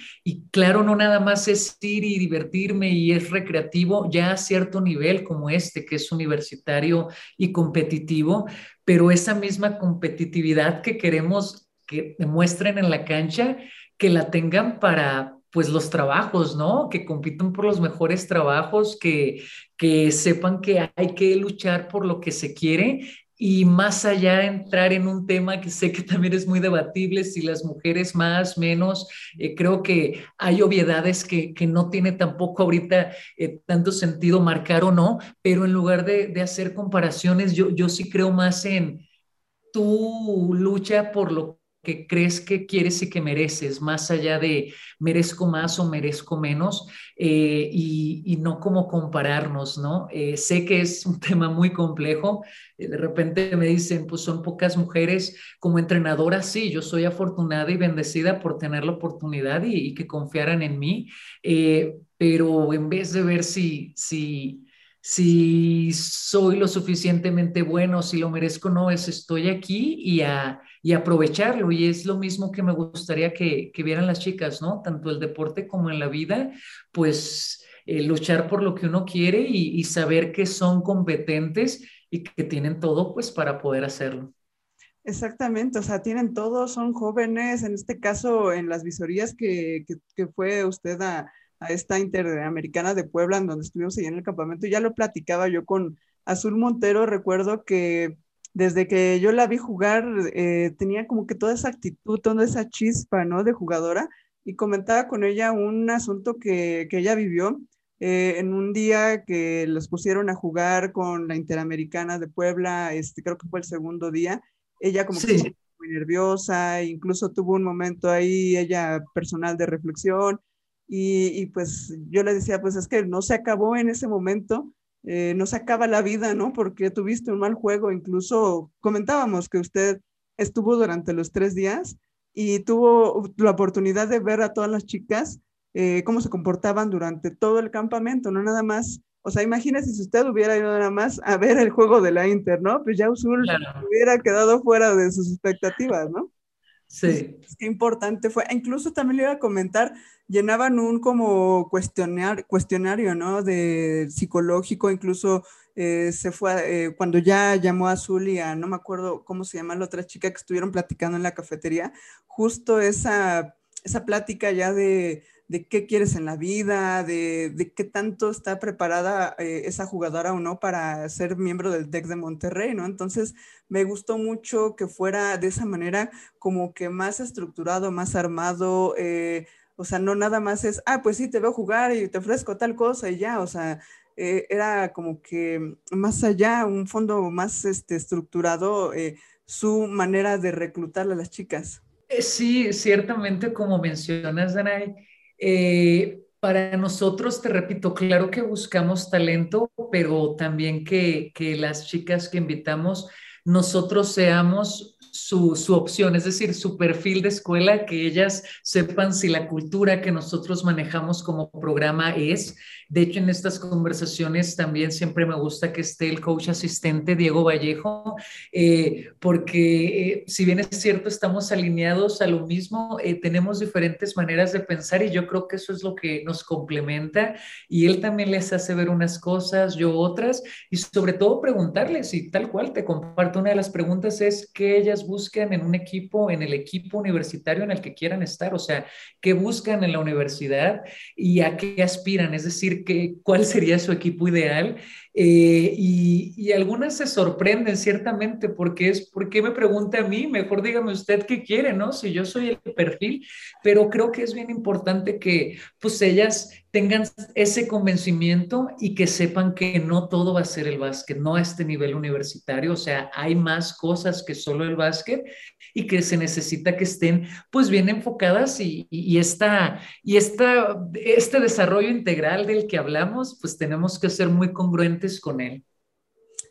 claro, no nada más es ir y divertirme y es recreativo ya a cierto nivel como este, que es universitario y competitivo, pero esa misma competitividad que queremos que demuestren en la cancha, que la tengan para pues los trabajos, ¿no? Que compitan por los mejores trabajos, que, que sepan que hay que luchar por lo que se quiere y más allá entrar en un tema que sé que también es muy debatible, si las mujeres más, menos, eh, creo que hay obviedades que, que, no tiene tampoco ahorita eh, tanto sentido marcar o no, pero en lugar de, de hacer comparaciones, yo, yo sí creo más en tu lucha por lo que crees que quieres y que mereces, más allá de merezco más o merezco menos, eh, y, no como compararnos, ¿no? Eh, sé que es un tema muy complejo, eh, de repente me dicen, pues son pocas mujeres como entrenadora, sí, yo soy afortunada y bendecida por tener la oportunidad y, que confiaran en mí, pero en vez de ver si, si si soy lo suficientemente bueno, si lo merezco, no, es estoy aquí y, a, y aprovecharlo. Y es lo mismo que me gustaría que, que, vieran las chicas, ¿no? Tanto el deporte como en la vida, pues eh, luchar por lo que uno quiere y, saber que son competentes y que tienen todo, pues, para poder hacerlo. Exactamente, o sea, tienen todo, son jóvenes, en este caso, en las visorías que, que, que fue usted a a esta Interamericana de Puebla, en donde estuvimos ahí en el campamento, ya lo platicaba yo con Azul Montero, recuerdo que desde que yo la vi jugar, eh, tenía como que toda esa actitud, toda esa chispa, ¿no? De jugadora, y comentaba con ella un asunto que, que ella vivió eh, en un día que los pusieron a jugar con la Interamericana de Puebla, este, creo que fue el segundo día, ella como que muy nerviosa, incluso tuvo un momento ahí, ella personal de reflexión, y, y, pues yo le decía, pues es que no se acabó en ese momento, eh, no se acaba la vida, ¿no? Porque tuviste un mal juego, incluso comentábamos que usted estuvo durante los tres días y tuvo la oportunidad de ver a todas las chicas eh, cómo se comportaban durante todo el campamento, no nada más. O sea, imagínese si usted hubiera ido nada más a ver el juego de la Inter, ¿no? Pues ya Usul hubiera quedado fuera de sus expectativas, ¿no? Sí. Qué importante fue. E incluso también le iba a comentar, llenaban un como cuestionar, cuestionario, ¿no? De psicológico, incluso eh, se fue, eh, cuando ya llamó a Azul y a, no me acuerdo cómo se llama la otra chica que estuvieron platicando en la cafetería, justo esa, esa plática ya de, de qué quieres en la vida, de, de qué tanto está preparada eh, esa jugadora o no para ser miembro del DEC de Monterrey, ¿no? Entonces, me gustó mucho que fuera de esa manera como que más estructurado, más armado, o sea, no nada más es, ah, pues sí, te veo jugar y te ofrezco tal cosa y ya, o sea, eh, era como que más allá, un fondo más este, estructurado, eh, su manera de reclutar a las chicas. Eh, sí, ciertamente, como mencionas, Danay, para nosotros, te repito, claro que buscamos talento, pero también que, que las chicas que invitamos, nosotros seamos su, su, opción, es decir, su perfil de escuela, que ellas sepan si la cultura que nosotros manejamos como programa es. De hecho, en estas conversaciones también siempre me gusta que esté el coach asistente Diego Vallejo, eh, porque eh, si bien es cierto, estamos alineados a lo mismo, eh, tenemos diferentes maneras de pensar y yo creo que eso es lo que nos complementa y él también les hace ver unas cosas, yo otras, y sobre todo preguntarles, y tal cual te comparto una de las preguntas es que ellas buscan en un equipo, en el equipo universitario en el que quieran estar, o sea, qué buscan en la universidad y a qué aspiran, es decir, que, cuál sería su equipo ideal. Eh, y, y, algunas se sorprenden ciertamente porque es, ¿por qué me pregunta a mí? Mejor dígame usted qué quiere, ¿no? Si yo soy el perfil, pero creo que es bien importante que pues ellas tengan ese convencimiento y que sepan que no todo va a ser el básquet, no a este nivel universitario, o sea, hay más cosas que solo el básquet y que se necesita que estén pues bien enfocadas y, y, esta, y esta, este desarrollo integral del que hablamos, pues tenemos que ser muy congruentes con él.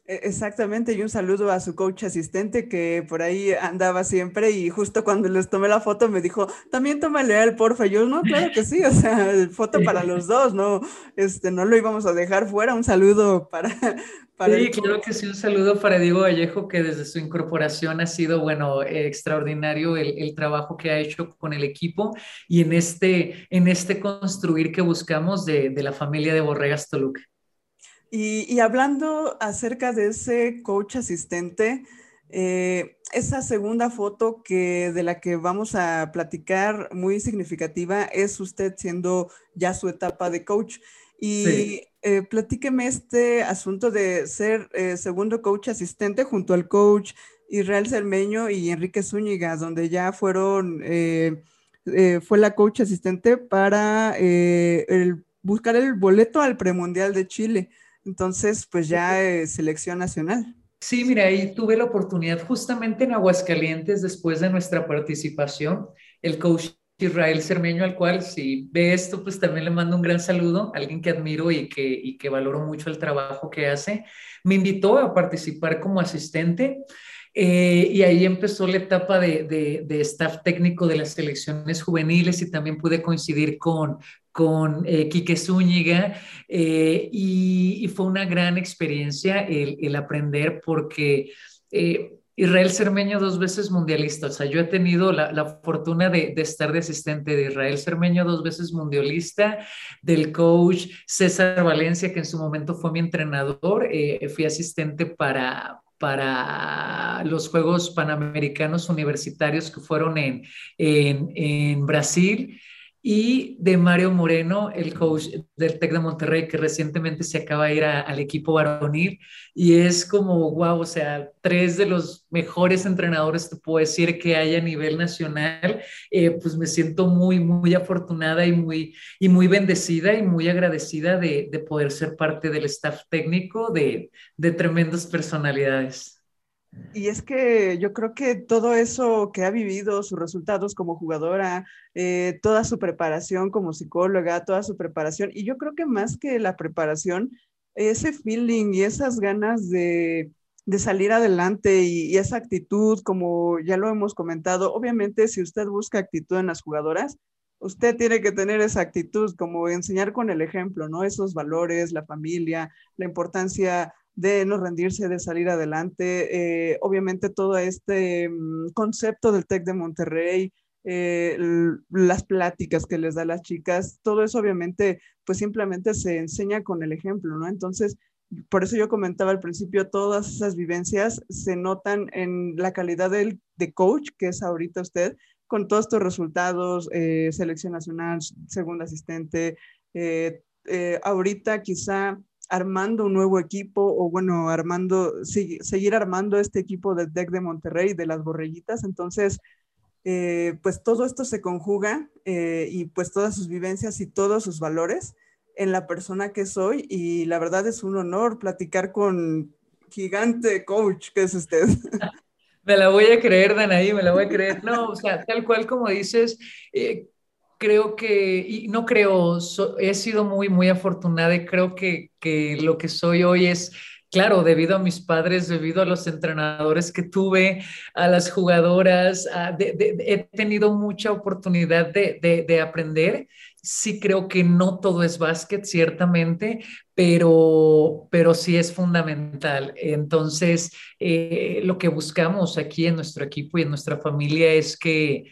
E-, exactamente, y un saludo a su coach asistente que por ahí andaba siempre y justo cuando les tomé la foto me dijo, también tómale a él, porfa. Yo, no, claro que sí, o sea, foto para los dos, no, este, no lo íbamos a dejar fuera. Un saludo para... para sí, claro que sí, un saludo para Diego Vallejo que desde su incorporación ha sido, bueno, extraordinario el, el trabajo que ha hecho con el equipo y en este, en este construir que buscamos de, de la familia de Borregas Toluca. Y, hablando acerca de ese coach asistente, eh, esa segunda foto que de la que vamos a platicar muy significativa es usted siendo ya su etapa de coach. Y eh, platíqueme este asunto de ser eh, segundo coach asistente junto al coach Israel Cermeño y Enrique Zúñiga, donde ya fueron, fue la coach asistente para el, buscar el boleto al premundial de Chile. Entonces, pues ya es selección nacional. Sí, mira, ahí tuve la oportunidad justamente en Aguascalientes, después de nuestra participación, el coach Israel Cermeño, al cual si ve esto, pues también le mando un gran saludo, alguien que admiro y que, y que valoro mucho el trabajo que hace, me invitó a participar como asistente. Eh, y ahí empezó la etapa de, de, de, staff técnico de las selecciones juveniles y también pude coincidir con, con eh, Quique Zúñiga eh, y, fue una gran experiencia el, el aprender porque eh, Israel Cermeño dos veces mundialista, o sea, yo he tenido la, la fortuna de, de, estar de asistente de Israel Cermeño dos veces mundialista, del coach César Valencia, que en su momento fue mi entrenador, eh, fui asistente para, para los Juegos Panamericanos Universitarios que fueron en, en, en Brasil y de Mario Moreno, el coach del TEC de Monterrey, que recientemente se acaba de ir al equipo varonil. Y es como, wow, o sea, tres de los mejores entrenadores, te puedo decir, que hay a nivel nacional. Eh, pues me siento muy, muy afortunada y muy, y muy bendecida y muy agradecida de, de poder ser parte del staff técnico de, de tremendas personalidades. Y es que yo creo que todo eso que ha vivido, sus resultados como jugadora, eh, toda su preparación como psicóloga, toda su preparación, y yo creo que más que la preparación, ese feeling y esas ganas de, de salir adelante y, y, esa actitud, como ya lo hemos comentado, obviamente si usted busca actitud en las jugadoras, usted tiene que tener esa actitud, como enseñar con el ejemplo, ¿no? Esos valores, la familia, la importancia de no rendirse, de salir adelante. Eh, obviamente todo este mm, concepto del TEC de Monterrey, eh, las pláticas que les da las chicas, todo eso obviamente pues simplemente se enseña con el ejemplo, ¿no? Entonces, por eso yo comentaba al principio, todas esas vivencias se notan en la calidad del, de coach, que es ahorita usted, con todos estos resultados, eh, selección nacional, segundo asistente, ahorita quizá armando un nuevo equipo o bueno, armando, seguir armando este equipo del deck de Monterrey, de las borreguitas. Entonces, eh, pues todo esto se conjuga eh, y pues todas sus vivencias y todos sus valores en la persona que soy y la verdad es un honor platicar con gigante coach que es usted. Me la voy a creer, Danaí, me la voy a creer. No, o sea, tal cual como dices, eh, creo que, y no creo, he sido muy, muy afortunada y creo que, que lo que soy hoy es claro, debido a mis padres, debido a los entrenadores que tuve, a las jugadoras, he tenido mucha oportunidad de, de, aprender. Sí creo que no todo es básquet, ciertamente, pero, pero sí es fundamental. Entonces, eh, lo que buscamos aquí en nuestro equipo y en nuestra familia es que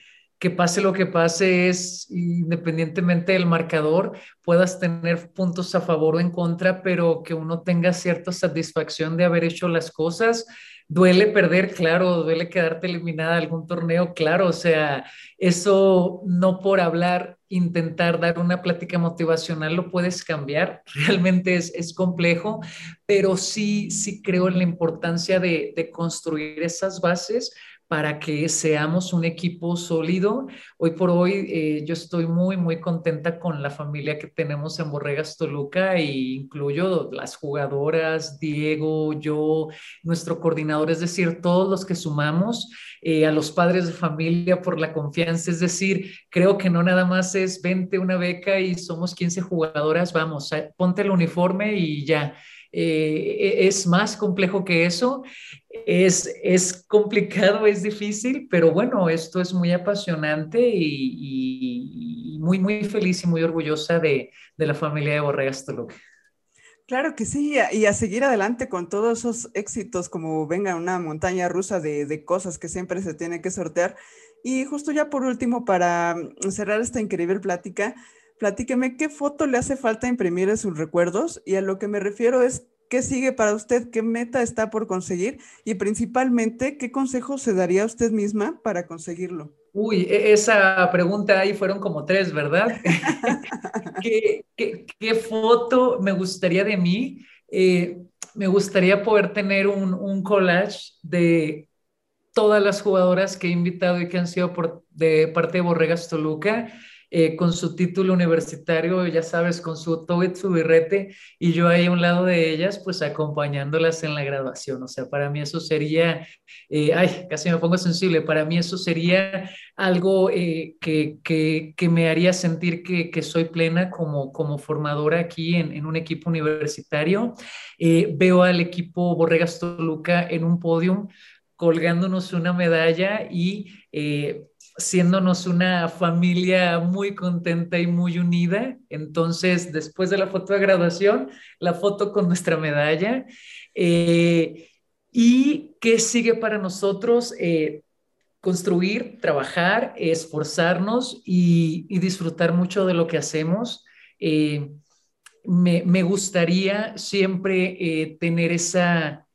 que pase lo que pase es, independientemente del marcador, puedas tener puntos a favor o en contra, pero que uno tenga cierta satisfacción de haber hecho las cosas. Duele perder, claro, duele quedarte eliminada de algún torneo, claro, o sea, eso no por hablar, intentar dar una plática motivacional lo puedes cambiar, realmente es, es complejo, pero sí, sí creo en la importancia de, de construir esas bases para que seamos un equipo sólido. Hoy por hoy eh, yo estoy muy, muy contenta con la familia que tenemos en Borregas Toluca e incluyo las jugadoras, Diego, yo, nuestro coordinador, es decir, todos los que sumamos, eh, a los padres de familia por la confianza, es decir, creo que no nada más es 20 una beca y somos 15 jugadoras, vamos, ponte el uniforme y ya. Eh, es más complejo que eso es, es complicado, es difícil, pero bueno, esto es muy apasionante y, muy, muy feliz y muy orgullosa de, de la familia de Borregas Toluca. Claro que sí, y a seguir adelante con todos esos éxitos, como venga una montaña rusa de, de, cosas que siempre se tiene que sortear. Y justo ya por último, para cerrar esta increíble plática, platíqueme qué foto le hace falta imprimir en sus recuerdos y a lo que me refiero es ¿Qué sigue para usted? ¿Qué meta está por conseguir? Y principalmente, ¿qué consejo se daría a usted misma para conseguirlo? Uy, e-, esa pregunta ahí fueron como tres, ¿verdad? ¿Qué, qué, foto me gustaría de mí? Eh, me gustaría poder tener un, un, collage de todas las jugadoras que he invitado y que han sido por, de parte de Borregas Toluca eh, con su título universitario, ya sabes, con su todo su birrete, y yo ahí a un lado de ellas, pues acompañándolas en la graduación. O sea, para mí eso sería, eh, ay, casi me pongo sensible, para mí eso sería algo eh, que, que, que, me haría sentir que, que, soy plena como, como formadora aquí en, en un equipo universitario. veo al equipo Borregas Toluca en un podium colgándonos una medalla y siéndonos una familia muy contenta y muy unida. Entonces, después de la foto de graduación, la foto con nuestra medalla. Eh, ¿Y qué sigue para nosotros? Eh, construir, trabajar, esforzarnos y, disfrutar mucho de lo que hacemos. Eh, me, me, gustaría siempre tener esa,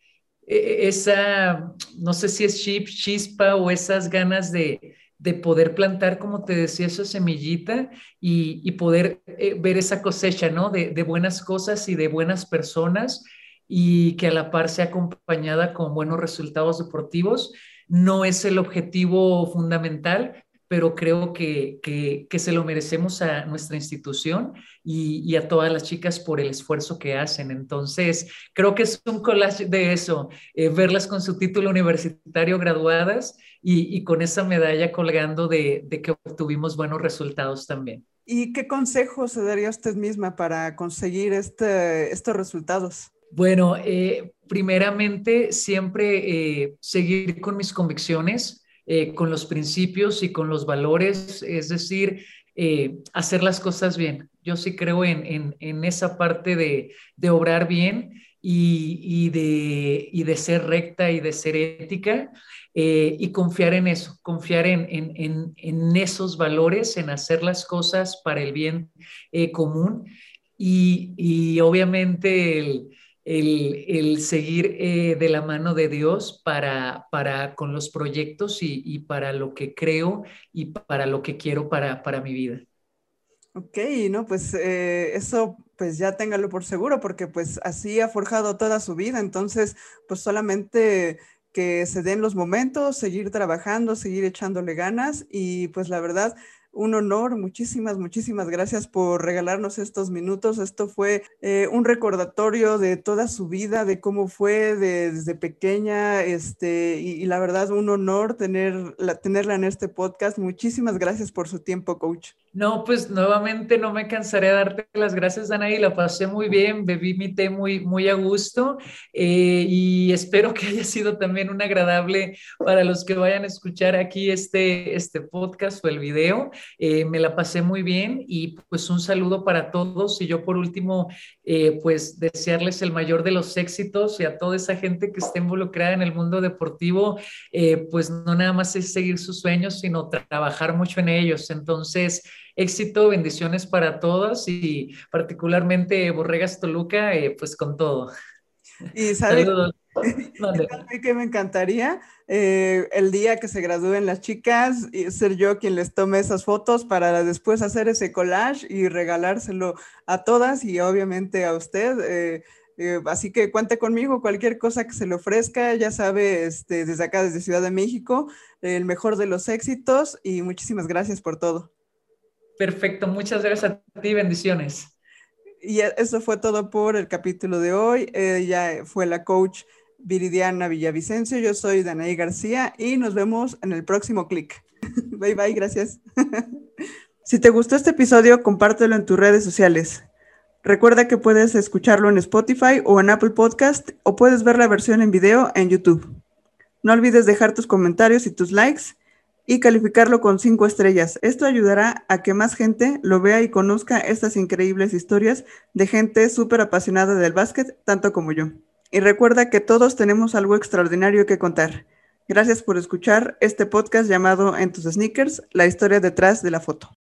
esa, no sé si es chip, chispa o esas ganas de, de poder plantar, como te decía, esa semillita y, poder eh, ver esa cosecha, ¿no? De, de, buenas cosas y de buenas personas y que a la par sea acompañada con buenos resultados deportivos. No es el objetivo fundamental, pero creo que, que, se lo merecemos a nuestra institución y, a todas las chicas por el esfuerzo que hacen. Entonces, creo que es un collage de eso, eh, verlas con su título universitario graduadas y, con esa medalla colgando de, de, que obtuvimos buenos resultados también. ¿Y qué consejos se daría usted misma para conseguir este, estos resultados? Bueno, eh, primeramente, siempre eh, seguir con mis convicciones eh, con los principios y con los valores, es decir, eh, hacer las cosas bien. Yo sí creo en, esa parte de, obrar bien y, de, de, ser recta y de ser ética eh, y confiar en eso, confiar en, en, esos valores, en hacer las cosas para el bien común y, y obviamente el el, seguir eh, de la mano de Dios para, para con los proyectos y, para lo que creo y para lo que quiero para, para mi vida. Ok, no, pues eh, eso pues ya téngalo por seguro porque pues así ha forjado toda su vida, entonces pues solamente que se den los momentos, seguir trabajando, seguir echándole ganas y pues la verdad un honor. Muchísimas, muchísimas gracias por regalarnos estos minutos. Esto fue eh, un recordatorio de toda su vida, de cómo fue desde pequeña, este, y, la verdad un honor tener, tenerla en este podcast. Muchísimas gracias por su tiempo, coach. No, pues nuevamente no me cansaré de darte las gracias, Danaí. La pasé muy bien, bebí mi té muy, muy a gusto eh, y espero que haya sido también un agradable para los que vayan a escuchar aquí este, este podcast o el video. Eh, me la pasé muy bien y pues un saludo para todos. Y yo por último, eh, pues desearles el mayor de los éxitos y a toda esa gente que esté involucrada en el mundo deportivo, pues no nada más es seguir sus sueños, sino trabajar mucho en ellos. Entonces, éxito, bendiciones para todos y particularmente Borregas Toluca, eh, pues con todo. Y saludos. que me encantaría eh, el día que se gradúen las chicas y ser yo quien les tome esas fotos para después hacer ese collage y regalárselo a todas y obviamente a usted. Eh, así que cuente conmigo, cualquier cosa que se le ofrezca, ya sabe, este, desde acá, desde Ciudad de México, el mejor de los éxitos y muchísimas gracias por todo. Perfecto, muchas gracias a ti, bendiciones. Y eso fue todo por el capítulo de hoy. Ella fue la coach Viridiana Villavicencio, yo soy Danaí García y nos vemos en el próximo clic. bye bye, gracias. si te gustó este episodio, compártelo en tus redes sociales. Recuerda que puedes escucharlo en Spotify o en Apple Podcast o puedes ver la versión en video en YouTube. No olvides dejar tus comentarios y tus likes y calificarlo con cinco estrellas. Esto ayudará a que más gente lo vea y conozca estas increíbles historias de gente súper apasionada del básquet, tanto como yo. Y recuerda que todos tenemos algo extraordinario que contar. Gracias por escuchar este podcast llamado En tus sneakers, la historia detrás de la foto.